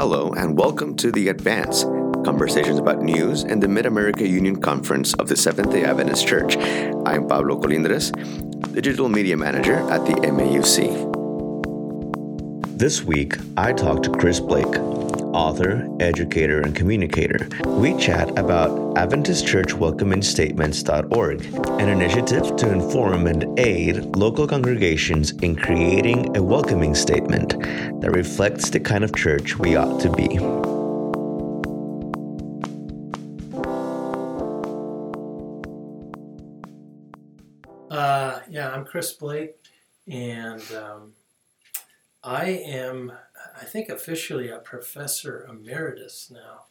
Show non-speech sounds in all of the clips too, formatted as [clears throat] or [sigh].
Hello, and welcome to The Advance conversations about news and the Mid America Union Conference of the Seventh day Adventist Church. I'm Pablo Colindres, Digital Media Manager at the MAUC. This week, I talked to Chris Blake, author, educator, and communicator. We chat about AdventistChurchWelcomingStatements.org, an initiative to inform and aid local congregations in creating a welcoming statement that reflects the kind of church we ought to be. Uh, yeah, I'm Chris Blake, and um, I am, I think, officially a professor emeritus now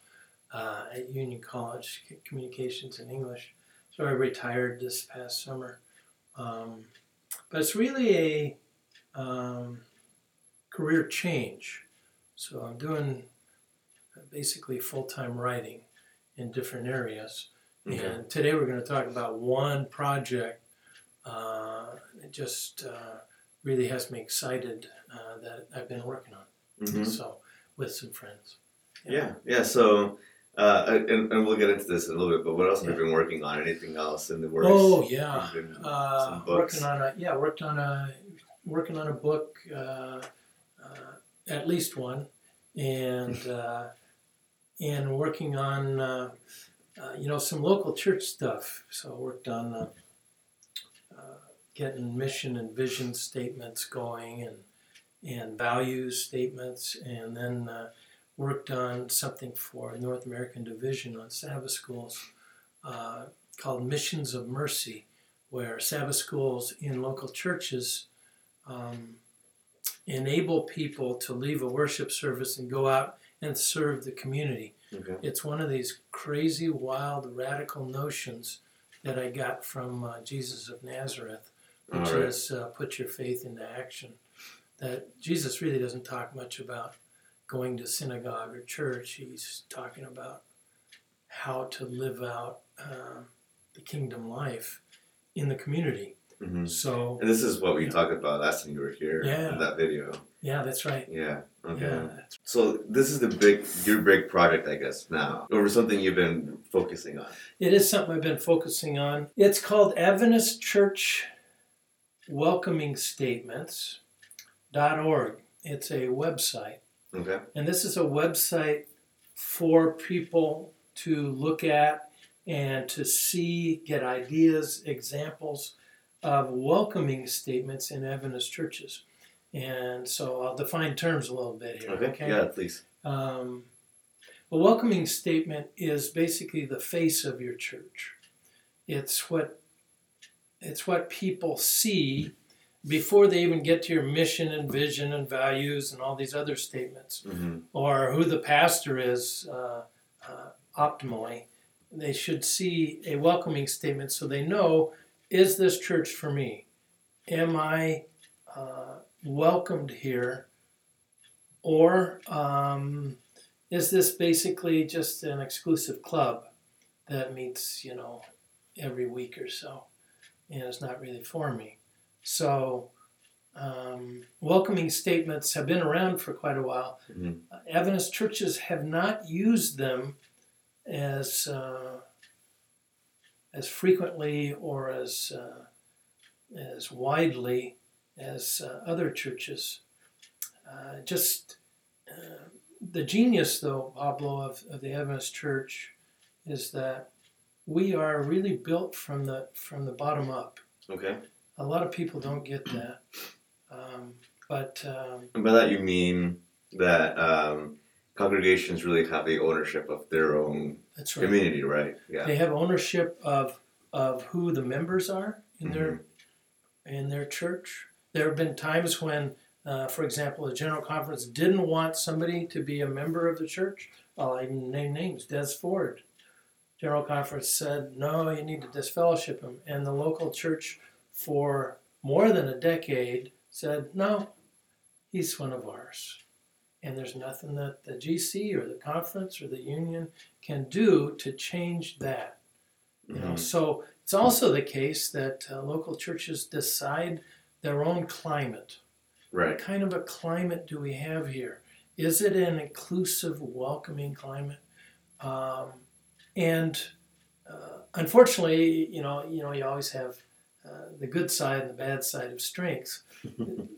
uh, at Union College, Communications and English. So I retired this past summer. Um, but it's really a um, career change. So I'm doing basically full time writing in different areas. Okay. And today we're going to talk about one project. Uh, it just uh, really has me excited uh, that I've been working on. Mm-hmm. So with some friends. Yeah, yeah. yeah so. Uh, and, and, we'll get into this in a little bit, but what else yeah. have you been working on? Anything else in the works? Oh yeah, uh, working on a yeah, worked on a working on a book, uh, uh at least one, and [laughs] uh, and working on uh, you know some local church stuff. So I worked on getting mission and vision statements going and and values statements, and then uh, worked on something for North American Division on Sabbath schools uh, called Missions of Mercy, where Sabbath schools in local churches um, enable people to leave a worship service and go out and serve the community. Okay. It's one of these crazy, wild, radical notions that I got from uh, Jesus of Nazareth which right. is uh, put your faith into action. That Jesus really doesn't talk much about going to synagogue or church. He's talking about how to live out uh, the kingdom life in the community. Mm-hmm. So, and this is what we yeah. talked about last time you were here yeah. in that video. Yeah, that's right. Yeah. Okay. Yeah, so this is the big your big project, I guess, now, or something you've been focusing on. It is something I've been focusing on. It's called Adventist Church welcomingstatements.org. It's a website. Okay. And this is a website for people to look at and to see, get ideas, examples of welcoming statements in Adventist churches. And so I'll define terms a little bit here. Okay. okay? Yeah, please. Um, a welcoming statement is basically the face of your church. It's what it's what people see before they even get to your mission and vision and values and all these other statements, mm-hmm. or who the pastor is uh, uh, optimally. They should see a welcoming statement so they know is this church for me? Am I uh, welcomed here? Or um, is this basically just an exclusive club that meets, you know, every week or so? and it's not really for me. So, um, welcoming statements have been around for quite a while. Mm-hmm. Uh, Adventist churches have not used them as uh, as frequently or as uh, as widely as uh, other churches. Uh, just uh, the genius, though, Pablo, of, of the Adventist Church is that we are really built from the from the bottom up. Okay. A lot of people don't get that, um, but. Um, and by that you mean that um, congregations really have the ownership of their own right. community, right? Yeah. They have ownership of of who the members are in mm-hmm. their in their church. There have been times when, uh, for example, a general conference didn't want somebody to be a member of the church. I'll even name names. Des Ford General Conference said, no, you need to disfellowship him. And the local church, for more than a decade, said, no, he's one of ours. And there's nothing that the GC or the conference or the union can do to change that. You know, mm-hmm. so it's also the case that uh, local churches decide their own climate. Right. What kind of a climate do we have here? is it an inclusive, welcoming climate? Um, and uh, unfortunately, you know, you know, you always have uh, the good side and the bad side of strengths. [laughs]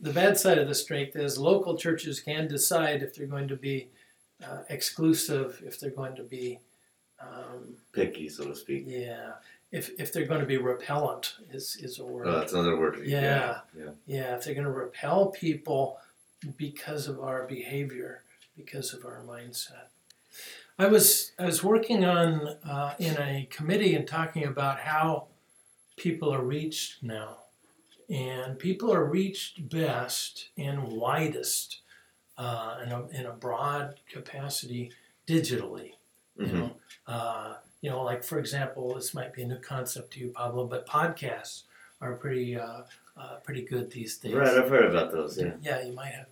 the bad side of the strength is local churches can decide if they're going to be uh, exclusive, if they're going to be um, picky, so to speak. Yeah, if, if they're going to be repellent is, is a word. Oh, that's another word. Yeah, yeah, yeah. yeah. If they're going to repel people because of our behavior, because of our mindset. I was I was working on uh, in a committee and talking about how people are reached now, and people are reached best and widest uh, in, a, in a broad capacity digitally. You Mhm. know, uh, you know, like for example, this might be a new concept to you, Pablo, but podcasts are pretty uh, uh, pretty good these days. Right, I've heard about those. Yeah. Yeah, you might have.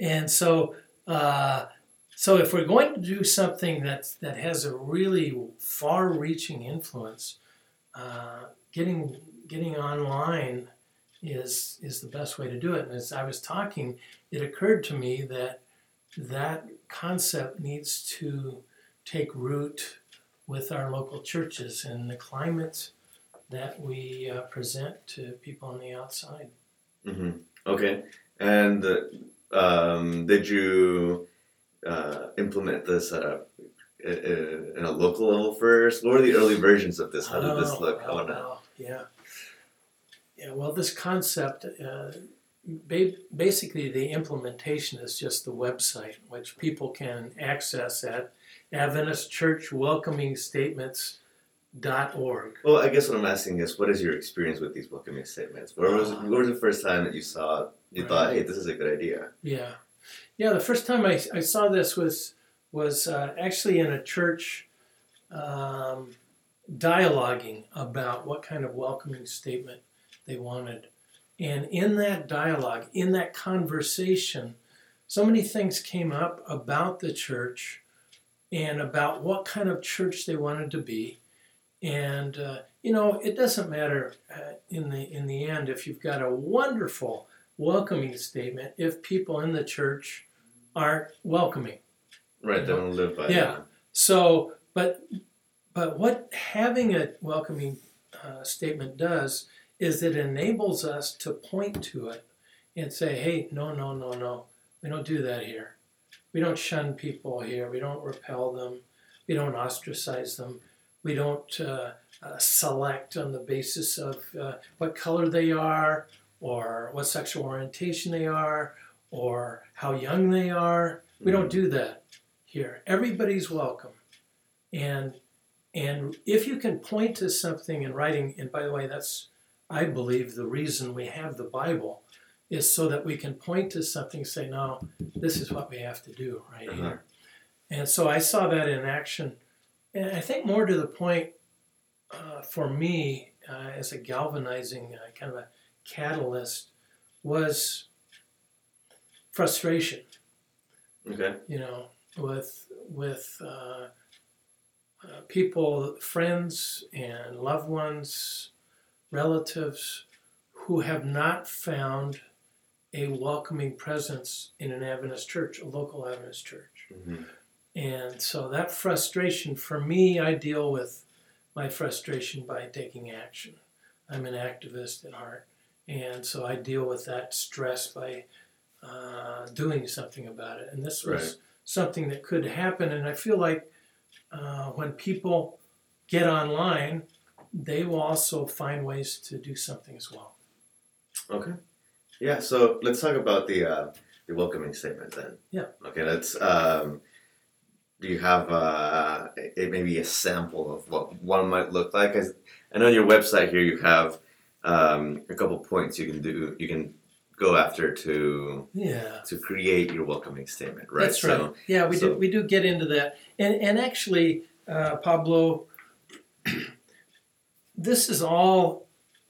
And so, uh, so if we're going to do something that that has a really far-reaching influence, uh, getting getting online is is the best way to do it. And as I was talking, it occurred to me that that concept needs to take root with our local churches and the climates that we uh, present to people on the outside. Mm-hmm. Okay. And uh, um, did you uh, implement this at a in a local level first? What were the early versions of this? How did this Oh, look? oh, How now? wow. Yeah. Yeah, well, this concept, uh, ba- basically, the implementation is just the website, which people can access at AdventistChurchWelcomingStatements.org. Well, I guess what I'm asking is, what is your experience with these welcoming statements? Where was Uh, where was the first time that you saw you Right. thought, hey, this is a good idea? Yeah, yeah. The first time I, I saw this was was uh, actually in a church um, dialoguing about what kind of welcoming statement they wanted, and in that dialogue, in that conversation, so many things came up about the church and about what kind of church they wanted to be, and uh, you know it doesn't matter uh, in the in the end if you've got a wonderful welcoming statement if people in the church aren't welcoming. Right, they don't live by Yeah. So, but but what having a welcoming uh, statement does is it enables us to point to it and say, "Hey, no, no, no, no, we don't do that here. We don't shun people here. We don't repel them. We don't ostracize them. We don't uh, uh, select on the basis of uh, what color they are, or what sexual orientation they are, or how young they are. We don't do that here. Everybody's welcome. And and if you can point to something in writing, and by the way, that's I believe the reason we have the Bible is so that we can point to something, say, no, this is what we have to do right Uh-huh. here. And so I saw that in action. And I think more to the point uh, for me uh, as a galvanizing uh, kind of a catalyst was frustration Okay. you know, with with uh, people, friends and loved ones, relatives who have not found a welcoming presence in an Adventist church, a local Adventist church. hmm And so that frustration, for me, I deal with my frustration by taking action. I'm an activist at heart. And so I deal with that stress by uh, doing something about it. And this was Right. something that could happen. And I feel like uh, when people get online, they will also find ways to do something as well. Okay. Yeah. So let's talk about the uh, the welcoming statement then. Yeah. Okay. Let's. Um, do you have uh, a, maybe a sample of what one might look like? As I know on your website here you have um, a couple points you can do. You can go after to Yeah. to create your welcoming statement, right? That's right. So, yeah, we so- do we do get into that, and and actually, uh, Pablo, [clears throat] this is all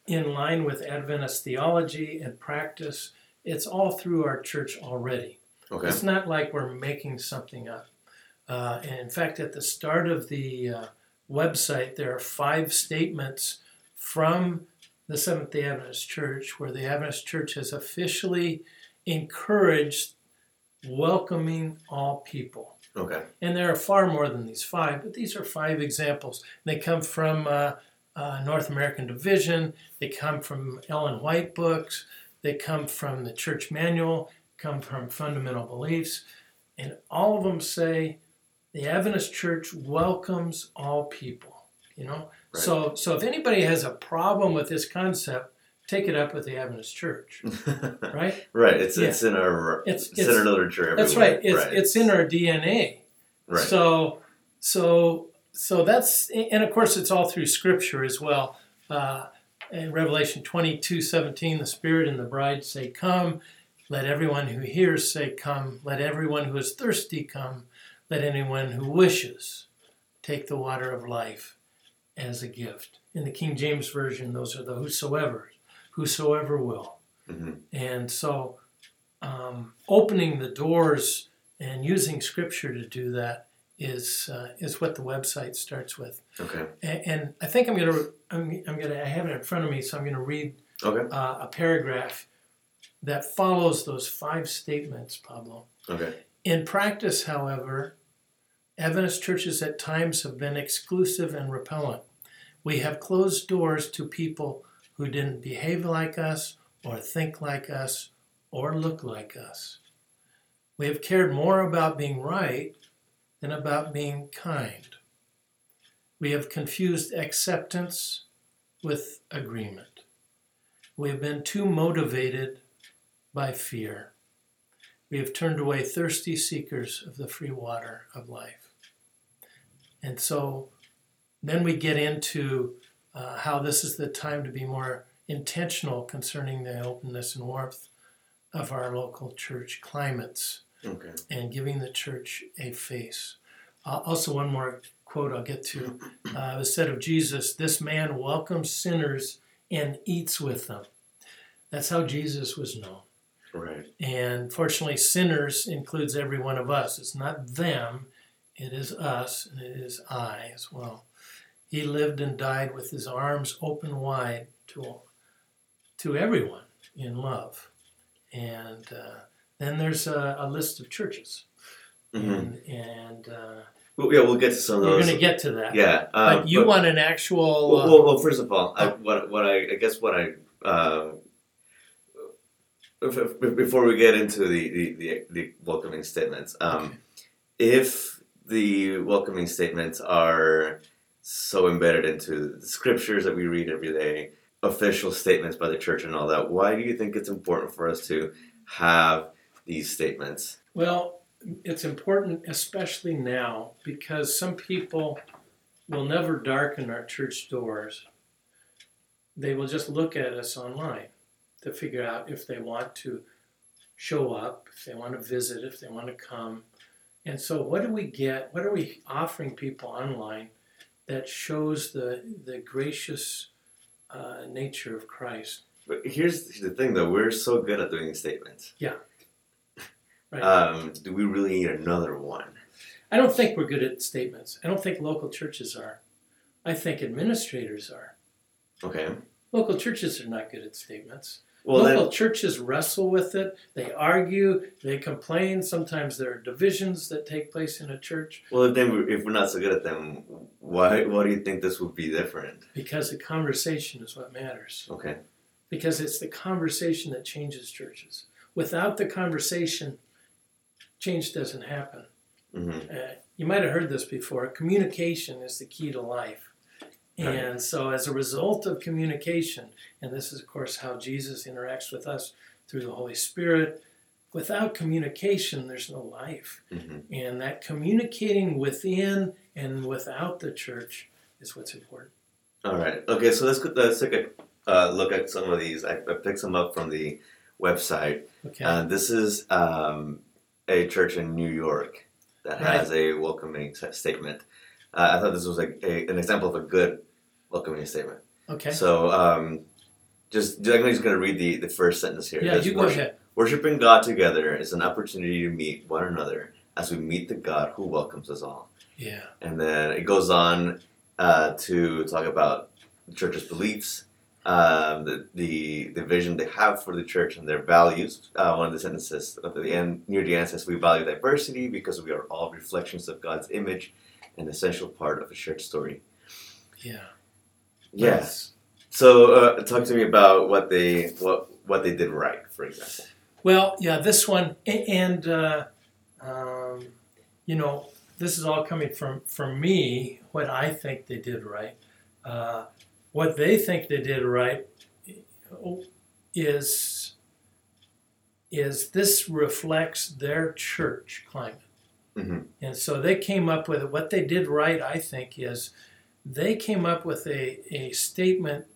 in line with Adventist theology and practice. It's all through our church already. okay. It's not like we're making something up. Uh, and in fact, at the start of the uh, website, there are five statements from the Seventh day Adventist Church where the Adventist Church has officially encouraged welcoming all people. Okay. And there are far more than these five, but these are five examples. They come from uh, uh, North American Division, they come from Ellen White books, they come from the Church Manual, come from Fundamental Beliefs, and all of them say the Adventist Church welcomes all people. You know, Right. so so if anybody has a problem with this concept, take it up with the Adventist Church, [laughs] right? right. It's Yeah. it's in our It's- it's, in our literature. Everywhere. That's right. It's it's in our DNA. right. So, so, so that's, and of course, it's all through Scripture as well. Uh, in Revelation 22 17, the Spirit and the bride say, Come. Let everyone who hears say, Come. Let everyone who is thirsty come. Let anyone who wishes take the water of life as a gift. In the King James Version, those are the whosoever, whosoever will. Mhm. And so, um, opening the doors and using Scripture to do that is uh, is what the website starts with. Okay. And, and I think I'm gonna I'm, I'm gonna I have it in front of me, so I'm gonna read Okay. uh, a paragraph that follows those five statements, Pablo. Okay. In practice, however, Adventist churches at times have been exclusive and repellent. We have closed doors to people who didn't behave like us, or think like us, or look like us. We have cared more about being right than about being kind. We have confused acceptance with agreement. We have been too motivated by fear. We have turned away thirsty seekers of the free water of life. And so then we get into uh, how this is the time to be more intentional concerning the openness and warmth of our local church climates Okay. and giving the church a face. Uh, also, one more quote I'll get to. [clears throat] Uh, it said of Jesus, This man welcomes sinners and eats with them. That's how Jesus was known. Right. And fortunately, sinners includes every one of us. It's not them, it is us, and it is I as well. He lived and died with his arms open wide to, to everyone in love. And uh, then there's a, a list of churches. hmm And, and uh, Well, yeah, we'll get to some of those. we're going to get to that. Yeah. um, But you but- want an actual. Well, uh, well, well, first of all, I, what what I, I guess what I uh, before we get into the the, the, the welcoming statements, um, Okay. if the welcoming statements are so embedded into the scriptures that we read every day, official statements by the church and all that, why do you think it's important for us to have these statements? Well, it's important, especially now, because some people will never darken our church doors. They will just look at us online to figure out if they want to show up, if they want to visit, if they want to come. And so, what do we get? What are we offering people online that shows the, the gracious uh, nature of Christ? But here's the thing, though: we're so good at doing statements. Yeah. [laughs] Right. Um, do we really need another one? I don't think we're good at statements. I don't think local churches are. I think administrators are. Okay. Local churches are not good at statements. Well, local then, churches wrestle with it. They argue. They complain. Sometimes there are divisions that take place in a church well, then we- if we're not so good at them, why? Why do you think this would be different? because the conversation is what matters. Okay. Because it's the conversation that changes churches. Without the conversation, change doesn't happen. hmm Uh, you might have heard this before. Communication is the key to life. Right. And so, as a result of communication, and this is, of course, how Jesus interacts with us through the Holy Spirit, without communication, there's no life. hmm And that communicating within and without the church is what's important. All right. Okay. So let's let's take a uh, look at some of these. I, I picked some up from the website. Okay. Uh, this is um, a church in New York that Right. has a welcoming statement. Uh, I thought this was like a, an example of a good welcoming statement. okay. So, um, just I'm just going to read the, the first sentence here. Yeah, you go "Worship- ahead. Worshipping God together is an opportunity to meet one another as we meet the God who welcomes us all. Yeah. And then it goes on uh, to talk about the church's beliefs um, the, the the vision they have for the church and their values. Uh, one of the sentences at the end near the end says, "We value diversity because we are all reflections of God's image, an essential part of a shared story." Yeah. Yes. So, uh, talk to me about what they what what they did right, for example. Well, yeah, this one, and uh, um, you know, this is all coming from from me. What I think they did right, uh, what they think they did right, is is this reflects their church climate, Mhm. and so they came up with what they did right. I think is they came up with a a statement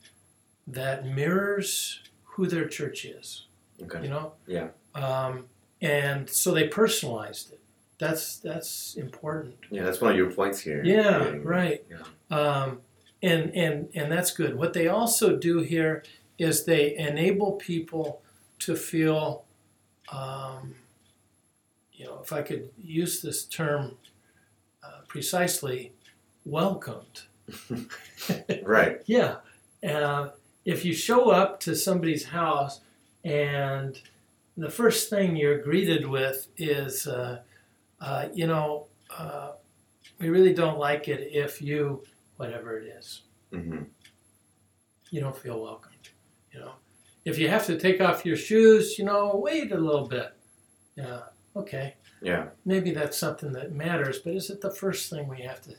that mirrors who their church is Okay. you know Yeah. um, and so they personalized it that's that's important Yeah, that's one of your points here. yeah right Yeah. um, and and and that's good what they also do here is they enable people to feel um, you know if i could use this term uh, precisely welcomed [laughs] Right. yeah. Uh, if you show up to somebody's house and the first thing you're greeted with is, uh, uh, you know, uh, we really don't like it if you, whatever it is, hmm you don't feel welcomed. You know, if you have to take off your shoes, you know, wait a little bit. Yeah. Okay. Yeah. maybe that's something that matters, but is it the first thing we have to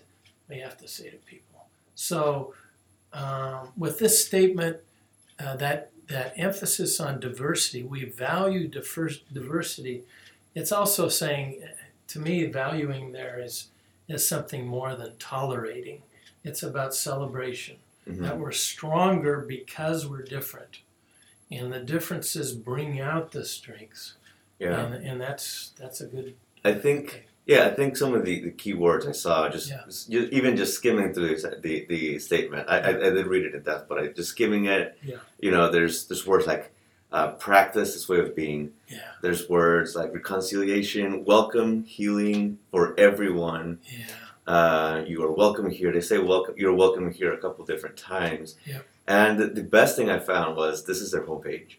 we have to say to people? So, um, with this statement, uh, that that emphasis on diversity, we value diverse, diversity. It's also saying, to me, valuing there is is something more than tolerating. It's about celebration hmm that we're stronger because we're different, and the differences bring out the strengths. Yeah. and, and that's that's a good I think. Yeah, I think some of the, the key words I saw just, Yeah. just even just skimming through the the, the statement. I, I, I did read it in depth, but I just skimming it. Yeah. You know, there's there's words like uh, practice, this way of being. yeah There's words like reconciliation, welcome, healing for everyone. yeah. Uh, you are welcome here. They say welcome. You're welcome here a couple different times. Yep. And the, the best thing I found was this is their homepage.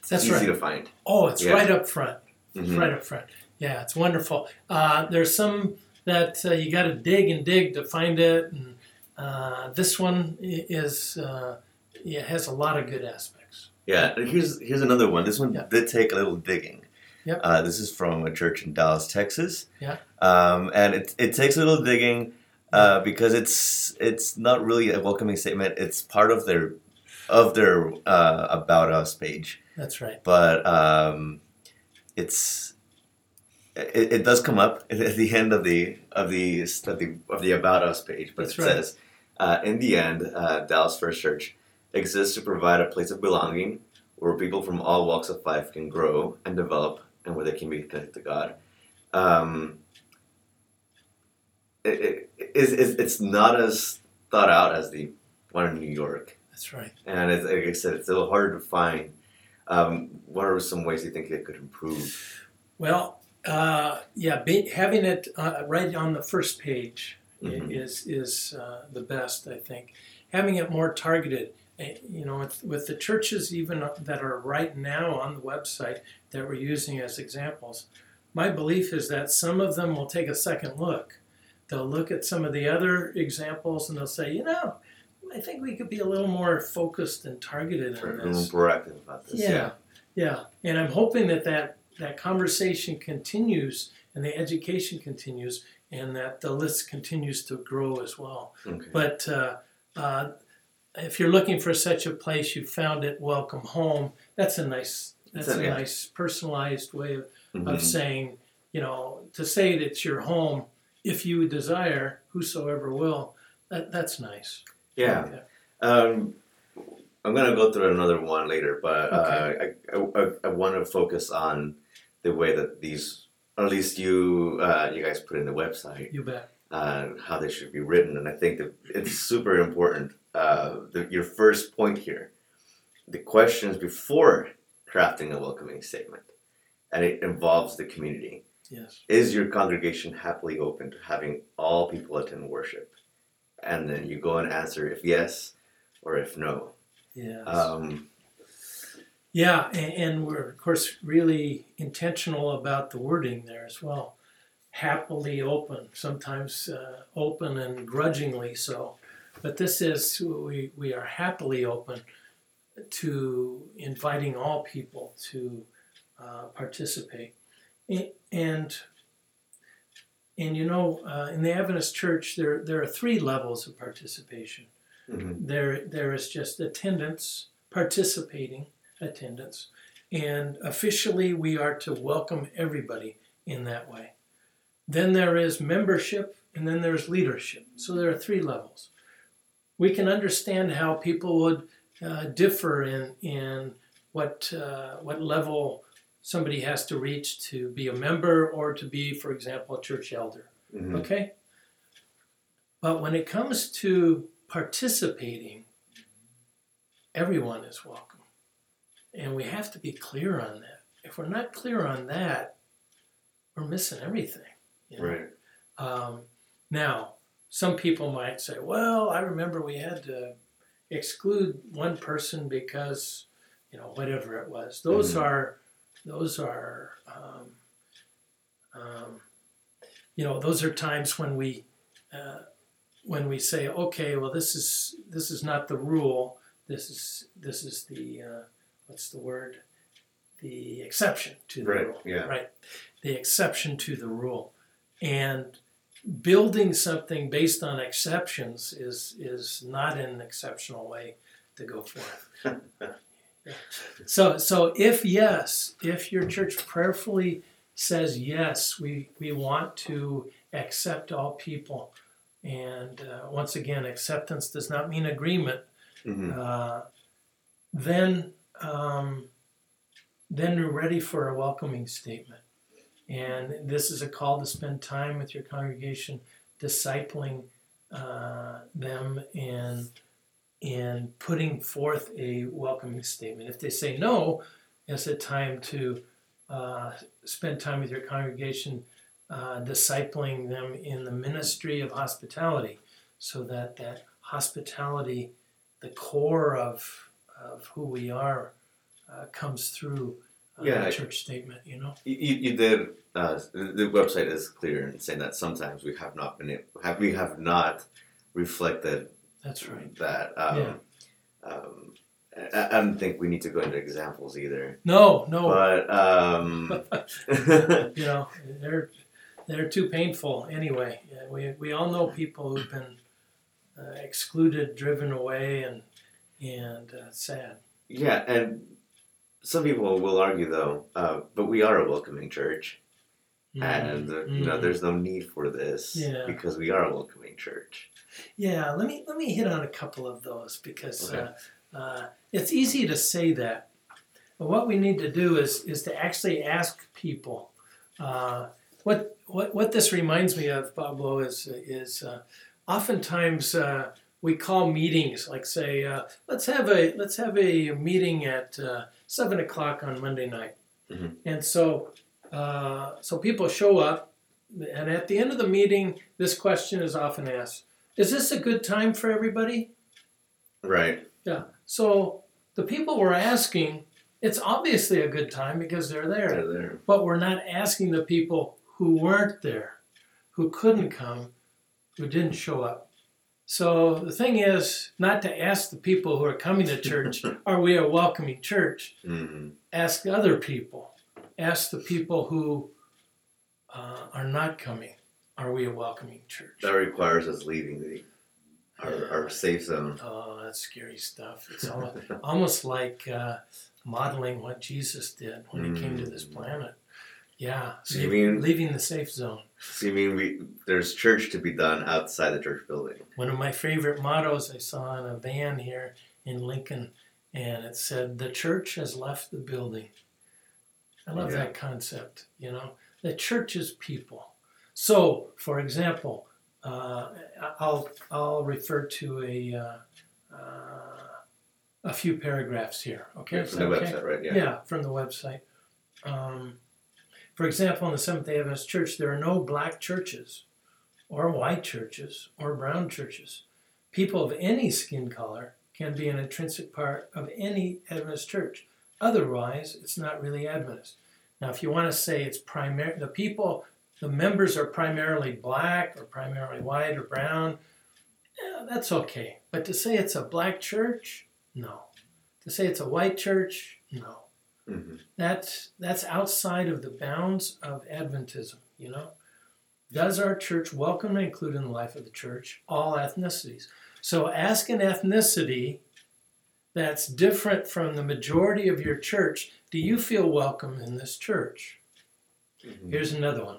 It's That's easy right. to find. Oh, it's Yeah. right up front. Mhm. up front. Yeah, it's wonderful. Uh, there's some that uh, you got to dig and dig to find it, and uh, this one is uh, yeah has a lot of good aspects. Yeah, here's here's another one. This one Yeah. did take a little digging. Yep. Uh, this is from a church in Dallas, Texas. Yeah. Um, and it, it takes a little digging uh, because it's it's not really a welcoming statement. It's part of their of their uh, about us page, That's right. but um, it's it, it does come up [laughs] at the end of the of the of the of the about us page. But That's it right. says, uh, in the end, uh, Dallas First Church exists to provide a place of belonging where people from all walks of life can grow and develop and where they can be connected to God. Um, it, it, it's, it's it's not as thought out as the one in New York. That's right. And it's, like I said, it's a little harder to find. Um, what are some ways you think it could improve? Well, uh, yeah, be, having it uh, right on the first page Mhm. is is uh, the best, I think. Having it more targeted, eh, you know, with, with the churches even that are right now on the website that we're using as examples, my belief is that some of them will take a second look. They'll look at some of the other examples and they'll say, you know, I think we could be a little more focused and targeted Or on a little this. proactive about this? Yeah, yeah, and I'm hoping that that that conversation continues and the education continues, and that the list continues to grow as well. Okay. But uh, uh, if you're looking for such a place, you found it. Welcome home. That's a nice. That's That's a yeah. nice personalized way of, Mhm. of saying, you know, to say that it's your home if you desire, whosoever will. That that's nice. Yeah. Okay. Um, I'm gonna go through another one later, but uh, I, I, I want to focus on the way that these, or at least you, uh, you guys put in the website, You bet. uh, how they should be written, and I think that it's super important. Uh, the, your first point here, the questions before crafting a welcoming statement, and it involves the community. Yes. Is your congregation happily open to having all people attend worship? And then you go and answer if yes or if no. Yeah. Um, yeah, and, and we're of course really intentional about the wording there as well. Happily open, sometimes uh, open and grudgingly so, but this is we we are happily open to inviting all people to uh, participate, and. And you know, uh, in the Adventist Church, there there are three levels of participation. mhm. There there is just attendance, participating attendance, and officially we are to welcome everybody in that way. Then there is membership, and then there's leadership. So there are three levels. We can understand how people would uh, differ in in what uh, what level somebody has to reach to be a member or to be, for example, a church elder. Mhm. Okay? But when it comes to participating, everyone is welcome. And we have to be clear on that. If we're not clear on that, we're missing everything. you know? Right. Um, now, some people might say, well, I remember we had to exclude one person because, you know, whatever it was. Those Mhm. are, those are, um, um, you know, those are times when we, uh, when we say, okay, well, this is this is not the rule. This is this is the uh, what's the word? The exception to the Right. rule Yeah. right the exception to the rule and building something based on exceptions is is not an exceptional way to go forth [laughs] so so if yes if your church prayerfully says yes we we want to accept all people and uh, once again acceptance does not mean agreement Mhm. uh, then um, then you're ready for a welcoming statement. And this is a call to spend time with your congregation, discipling uh, them and and putting forth a welcoming statement. If they say no, it's a time to uh, spend time with your congregation, uh, discipling them in the ministry of hospitality, so that that hospitality the core of of who we are uh, comes through uh, Yeah, the church statement. You know. You, you. Uh, the the website is clear in saying that sometimes we have not been able, have we have not reflected That's right. that. Um, Yeah. um, I, I don't think we need to go into examples either. No, no. But um, [laughs] you know, they're they're too painful anyway. We we all know people who've been uh, excluded, driven away, and and uh, sad. yeah, and some people will argue though, uh, but we are a welcoming church, and uh, you know, Mhm. there's no need for this Yeah. because we are a welcoming church. Yeah, let me let me hit on a couple of those because Okay. uh, uh, it's easy to say that, but what we need to do is is to actually ask people. Uh, what what what this reminds me of, Pablo, is is uh, oftentimes uh, we call meetings like say uh, let's have a let's have a meeting at uh, seven o'clock on Monday night, Mhm. and so uh, so people show up, and at the end of the meeting, this question is often asked is this a good time for everybody? Right. Yeah. So the people we're asking, it's obviously a good time because they're there. They're there. But we're not asking the people who weren't there, who couldn't come, who didn't show up. So the thing is not to ask the people who are coming to church, [laughs] are we a welcoming church? Mhm. Ask other people. Ask the people who uh, are not coming, are we a welcoming church? That requires us leaving the our, our safe zone. Oh, that's scary stuff. It's almost, almost like uh, modeling what Jesus did when he came to this planet. Yeah, so You mean- leaving the safe zone. So you mean we there's church to be done outside the church building? One of my favorite mottos I saw on a van here in Lincoln, and it said, "The church has left the building." I love Yeah. that concept. You know, the church is people. So, for example, uh, I'll I'll refer to a uh, uh, a few paragraphs here. Okay, Is from the okay? website, right? Yeah. Yeah, from the website. Um, for example, in the Seventh day Adventist Church, there are no black churches, or white churches, or brown churches. People of any skin color can be an intrinsic part of any Adventist church. Otherwise, it's not really Adventist. Now, if you want to say it's primary, the people, the members are primarily black or primarily white or brown, yeah, that's okay. But to say it's a black church, no. To say it's a white church, no. Mm-hmm. That's that's outside of the bounds of Adventism. You know, does our church welcome and include in the life of the church all ethnicities? So ask an ethnicity that's different from the majority of your church. Do you feel welcome in this church? Mm-hmm. Here's another one.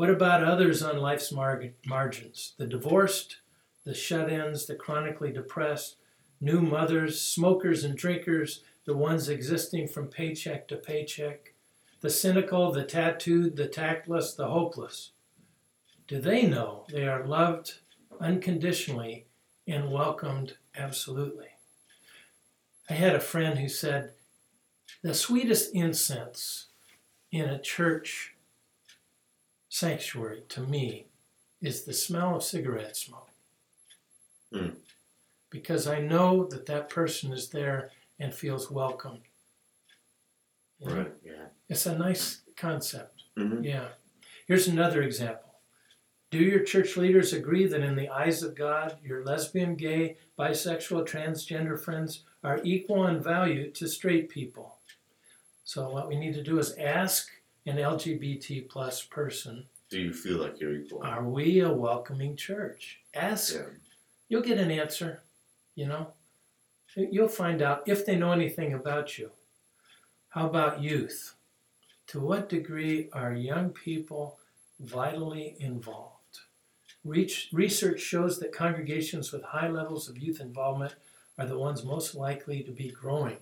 What about others on life's mar- margins? The divorced, the shut ins, the chronically depressed, new mothers, smokers and drinkers, the ones existing from paycheck to paycheck, the cynical, the tattooed, the tactless, the hopeless. Do they know they are loved unconditionally and welcomed absolutely? I had a friend who said, the sweetest incense in a church sanctuary to me is the smell of cigarette smoke. Mm. Because I know that that person is there and feels welcomed. You know? Right. Yeah. It's a nice concept. Mm-hmm. Yeah. Here's another example. Do your church leaders agree that in the eyes of God, your lesbian, gay, bisexual, transgender friends are equal in value to straight people? So what we need to do is ask an LGBT plus person, Do you feel like you're equal? are we a welcoming church? Ask. yeah. You'll get an answer, you know. You'll find out if they know anything about you. How about youth? To what degree are young people vitally involved? Reach, research shows that congregations with high levels of youth involvement are the ones most likely to be growing.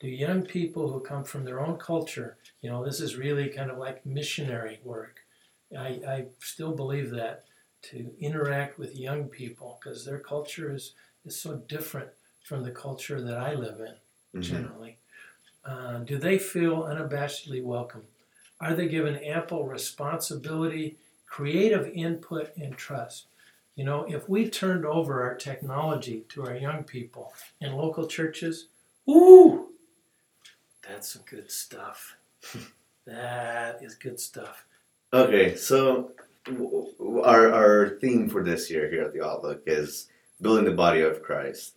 Do young people who come from their own culture, you know, this is really kind of like missionary work. I, I still believe that to interact with young people because their culture is, is so different from the culture that I live in Mhm. generally. Uh, do they feel unabashedly welcome? Are they given ample responsibility, creative input, and trust? You know, if we turned over our technology to our young people in local churches, ooh, that's some good stuff. [laughs] that is good stuff. Okay, so our our theme for this year here at the Outlook is building the body of Christ.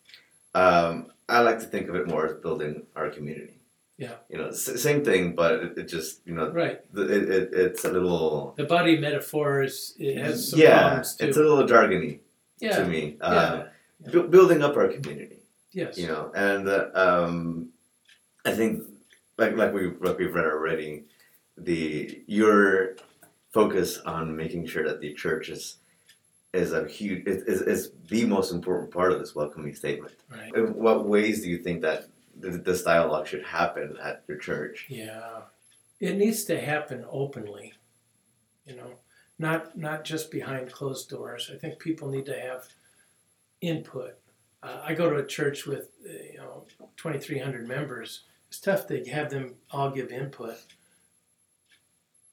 Um, I like to think of it more as building our community. Yeah. You know, same thing, but it, it just you know Right. the- it, it, it's a little The body metaphor is it has some yeah, it's a little jargony yeah. to me. yeah. Uh, yeah. bu- building up our community. Yes. you know and uh, um, i think like like we like we've read already the your focus on making sure that the church is is a huge is, is, the most important part of this welcoming statement Right. in what ways do you think that th- this dialogue should happen at your church Yeah. It needs to happen openly. You know, not not just behind closed doors. I think people need to have input. Uh, I go to a church with uh, you know 2,300 members. It's tough to have them all give input,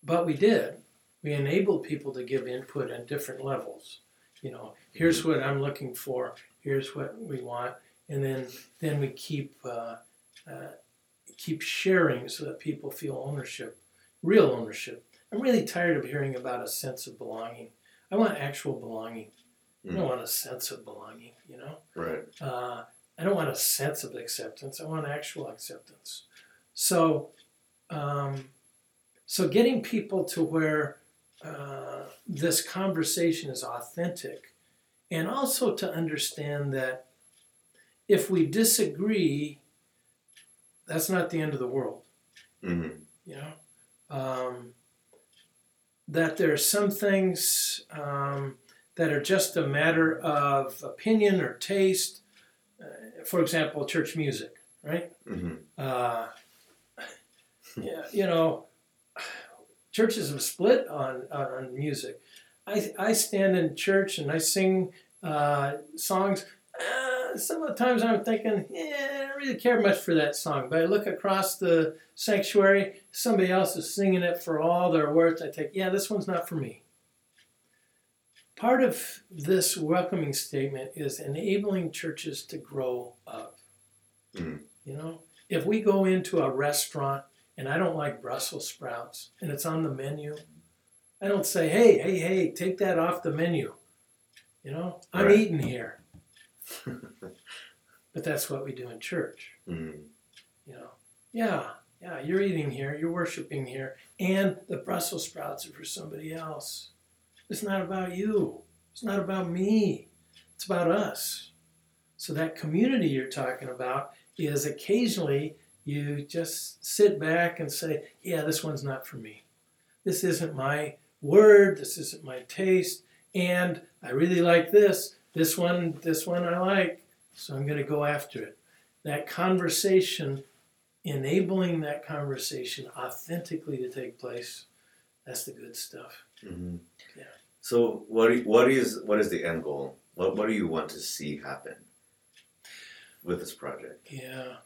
but we did. We enabled people to give input at different levels. You know, here's what I'm looking for. Here's what we want, and then then we keep uh, uh, keep sharing so that people feel ownership, real ownership. I'm really tired of hearing about a sense of belonging. I want actual belonging. I don't want a sense of belonging. You know. right Uh, I don't want a sense of acceptance. I want actual acceptance. So, um, so getting people to where uh, this conversation is authentic, and also to understand that if we disagree, that's not the end of the world. hmm You know, um, that there are some things um, that are just a matter of opinion or taste. Uh, for example, church music, right? hmm Uh, yeah, you know, churches have split on, on, music. I, I stand in church and I sing uh, songs. Uh, some of the times I'm thinking, yeah, I don't really care much for that song. But I look across the sanctuary, somebody else is singing it for all they're worth. I think, yeah, this one's not for me. Part of this welcoming statement is enabling churches to grow up. Mhm. You know, if we go into a restaurant and I don't like Brussels sprouts and it's on the menu, I don't say, hey, hey, hey, take that off the menu. You know, I'm Right. eating here. [laughs] but that's what we do in church. Mhm. You know, yeah, yeah, you're eating here, you're worshiping here, and the Brussels sprouts are for somebody else. It's not about you. It's not about me. It's about us. So that community you're talking about is occasionally you just sit back and say, yeah, this one's not for me. This isn't my word, this isn't my taste, and I really like this. This one, this one I like, so I'm going to go after it. That conversation, enabling that conversation authentically to take place, that's the good stuff. Mhm. Yeah. So what what is what is the end goal? What what do you want to see happen with this project? Yeah.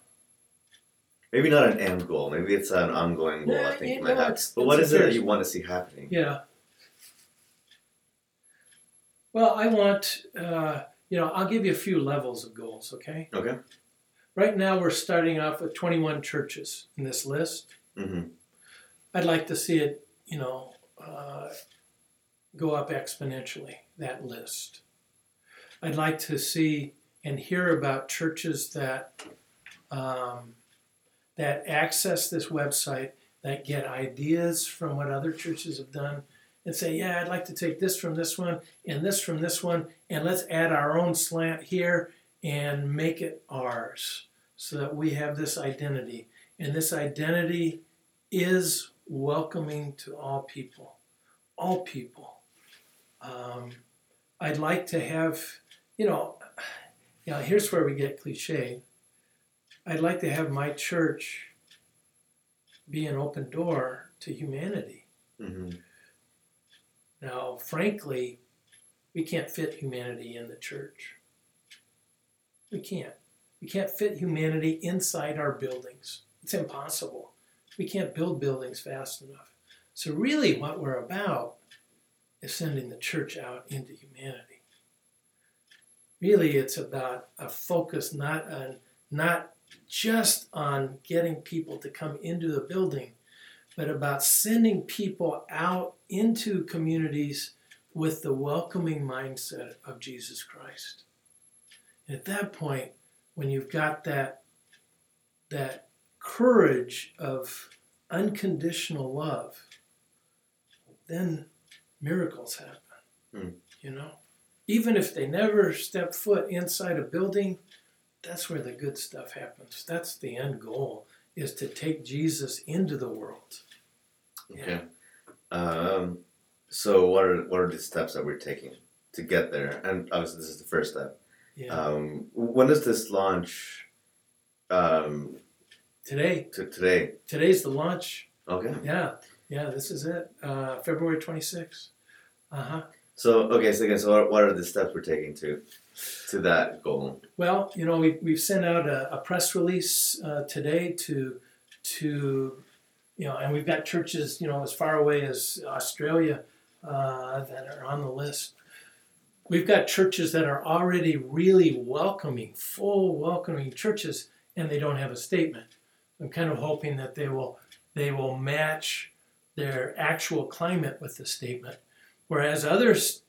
Maybe not an end goal. Maybe it's an ongoing goal. I think you you might know, have. But what is it that you want to see happening? Yeah. Well, I want, uh, you know, I'll give you a few levels of goals, okay? Okay. Right now, we're starting off with 21 churches in this list. Mm-hmm. I'd like to see it, you know, uh, go up exponentially, that list. I'd like to see and hear about churches that um, that access this website, that get ideas from what other churches have done, and say, yeah, I'd like to take this from this one and this from this one, and let's add our own slant here and make it ours so that we have this identity. And this identity is welcoming to all people. All people. Um, I'd like to have, you know, you know, here's where we get cliche. I'd like to have my church be an open door to humanity. hmm Now, frankly, we can't fit humanity in the church. We can't. We can't fit humanity inside our buildings. It's impossible. We can't build buildings fast enough. So, really, what we're about is sending the church out into humanity. Really, it's about a focus not on not just on getting people to come into the building, but about sending people out into communities with the welcoming mindset of Jesus Christ. And at that point, when you've got that that courage of unconditional love, then miracles happen. Hmm. You know? Even if they never step foot inside a building, that's where the good stuff happens. That's the end goal is to take Jesus into the world. Okay. Um, so what are what are the steps that we're taking to get there? And obviously, this is the first step. Yeah. Um, when does this launch? Um, Today, to today. today's the launch. Okay. Yeah, yeah, this is it. Uh, February 26th. Uh huh. So okay. So again, so what, what are the steps we're taking to to that goal? Well, you know, we've, we've sent out a, a press release uh, today to to you know, and we've got churches you know as far away as Australia uh, that are on the list. We've got churches that are already really welcoming, full welcoming churches, and they don't have a statement. I'm kind of hoping that they will they will match their actual climate with the statement, whereas others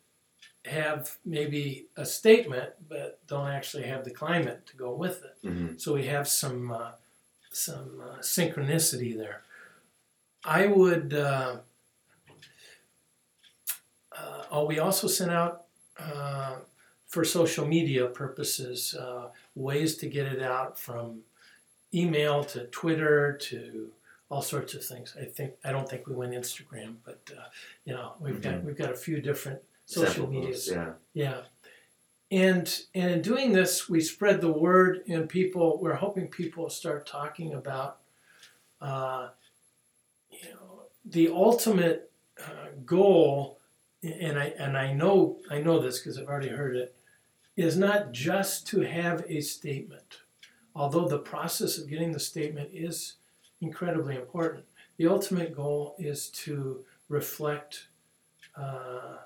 have maybe a statement but don't actually have the climate to go with it. Mm-hmm. So we have some uh, some uh, synchronicity there. I would. Uh, uh, oh, we also sent out uh, for social media purposes uh, ways to get it out from email to Twitter to all sorts of things. I think I don't think we went Instagram, but uh, you know we've got we've got a few different social media. Yeah. Yeah. And and in doing this, we spread the word, and people. We're hoping people start talking about, uh, you know, the ultimate uh, goal. And I and I know I know this because I've already heard it. Is not just to have a statement, although the process of getting the statement is incredibly important. The ultimate goal is to reflect. Uh,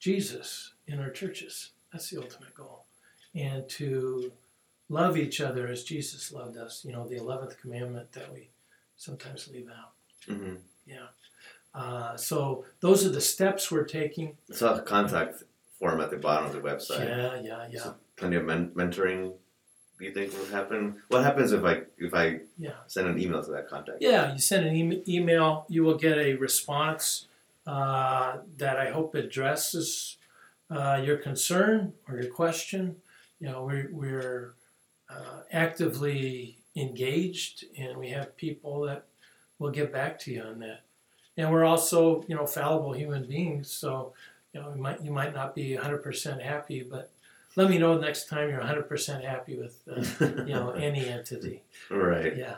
Jesus in our churches. That's the ultimate goal. And to love each other as Jesus loved us, you know, the 11th commandment that we sometimes leave out. hmm Yeah. Uh, so those are the steps we're taking. I saw the contact form at the bottom of the website. Yeah, yeah, yeah. So plenty of men- mentoring. Do you think will happen? What happens if I if I Yeah. send an email to that contact? Yeah, you send an e- email, you will get a response uh, that I hope addresses uh, your concern or your question. You know, we're, we're uh, actively engaged and we have people that will get back to you on that. And we're also, you know, fallible human beings, so you know, you might you might not be 100% happy, but let me know next time you're 100% happy with uh, you know [laughs] any entity. right. Yeah.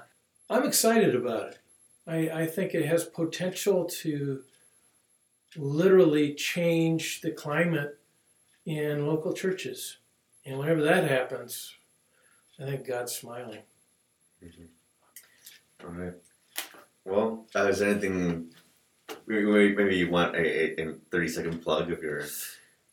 I'm excited about it. I, I think it has potential to literally change the climate in local churches. And whenever that happens, I think God's smiling. All right. Well, uh, is there anything? Maybe, you want a, a, a thirty second plug of your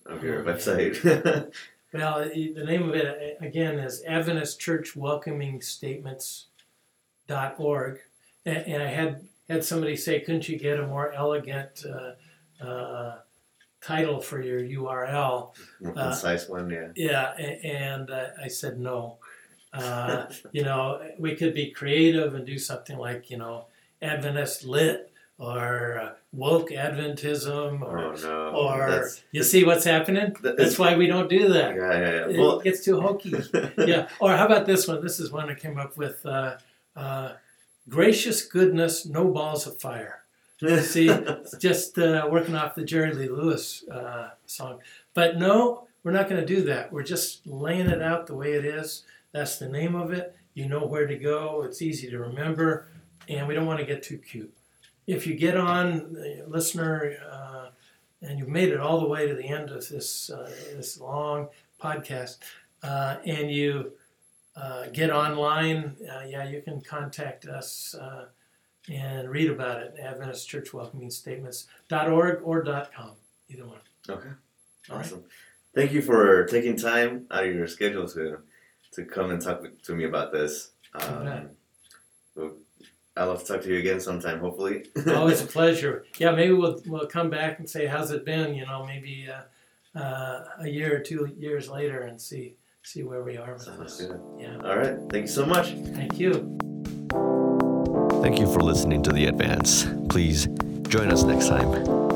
of your Oh, website. [laughs] Well, the name of it uh, again is Adventist Church Welcoming Statements.org. And, and I had, had somebody say, couldn't you get a more elegant uh, uh, title for your URL? More Uh, concise one, yeah. Yeah, a- and uh, I said no. Uh, you know, we could be creative and do something like, you know, Adventist lit or uh, woke Adventism or, Oh no. or That's, you see what's happening? that- That's why we don't do that. yeah, yeah. It Well, gets too hokey. [laughs] yeah. Or how about this one? This is one I came up with. Uh, uh, Gracious goodness, no balls of fire. You [laughs] see, it's just uh, working off the Jerry Lee Lewis uh, song. But no, we're not going to do that. We're just laying it out the way it is. That's the name of it. You know where to go. It's easy to remember, and we don't want to get too cute. If you get on, uh, listener, uh, and you've made it all the way to the end of this uh, this long podcast, uh, and you uh, get online, uh, yeah, you can contact us uh, and read about it. Adventist Church Welcoming Statements.org or .com, either one. okay. All right. Awesome. Thank you for taking time out of your schedule to to come and talk to me about this. Um, I'll love to talk to you again sometime, hopefully. [laughs] Always a [laughs] pleasure. Yeah, maybe we'll we'll come back and say how's it been. You know, maybe uh, uh, a year or two years later and see see where we are with Sounds this. good. Yeah. All right. Thank you so much. Thank you. Thank you for listening to The Advance. Please join us next time.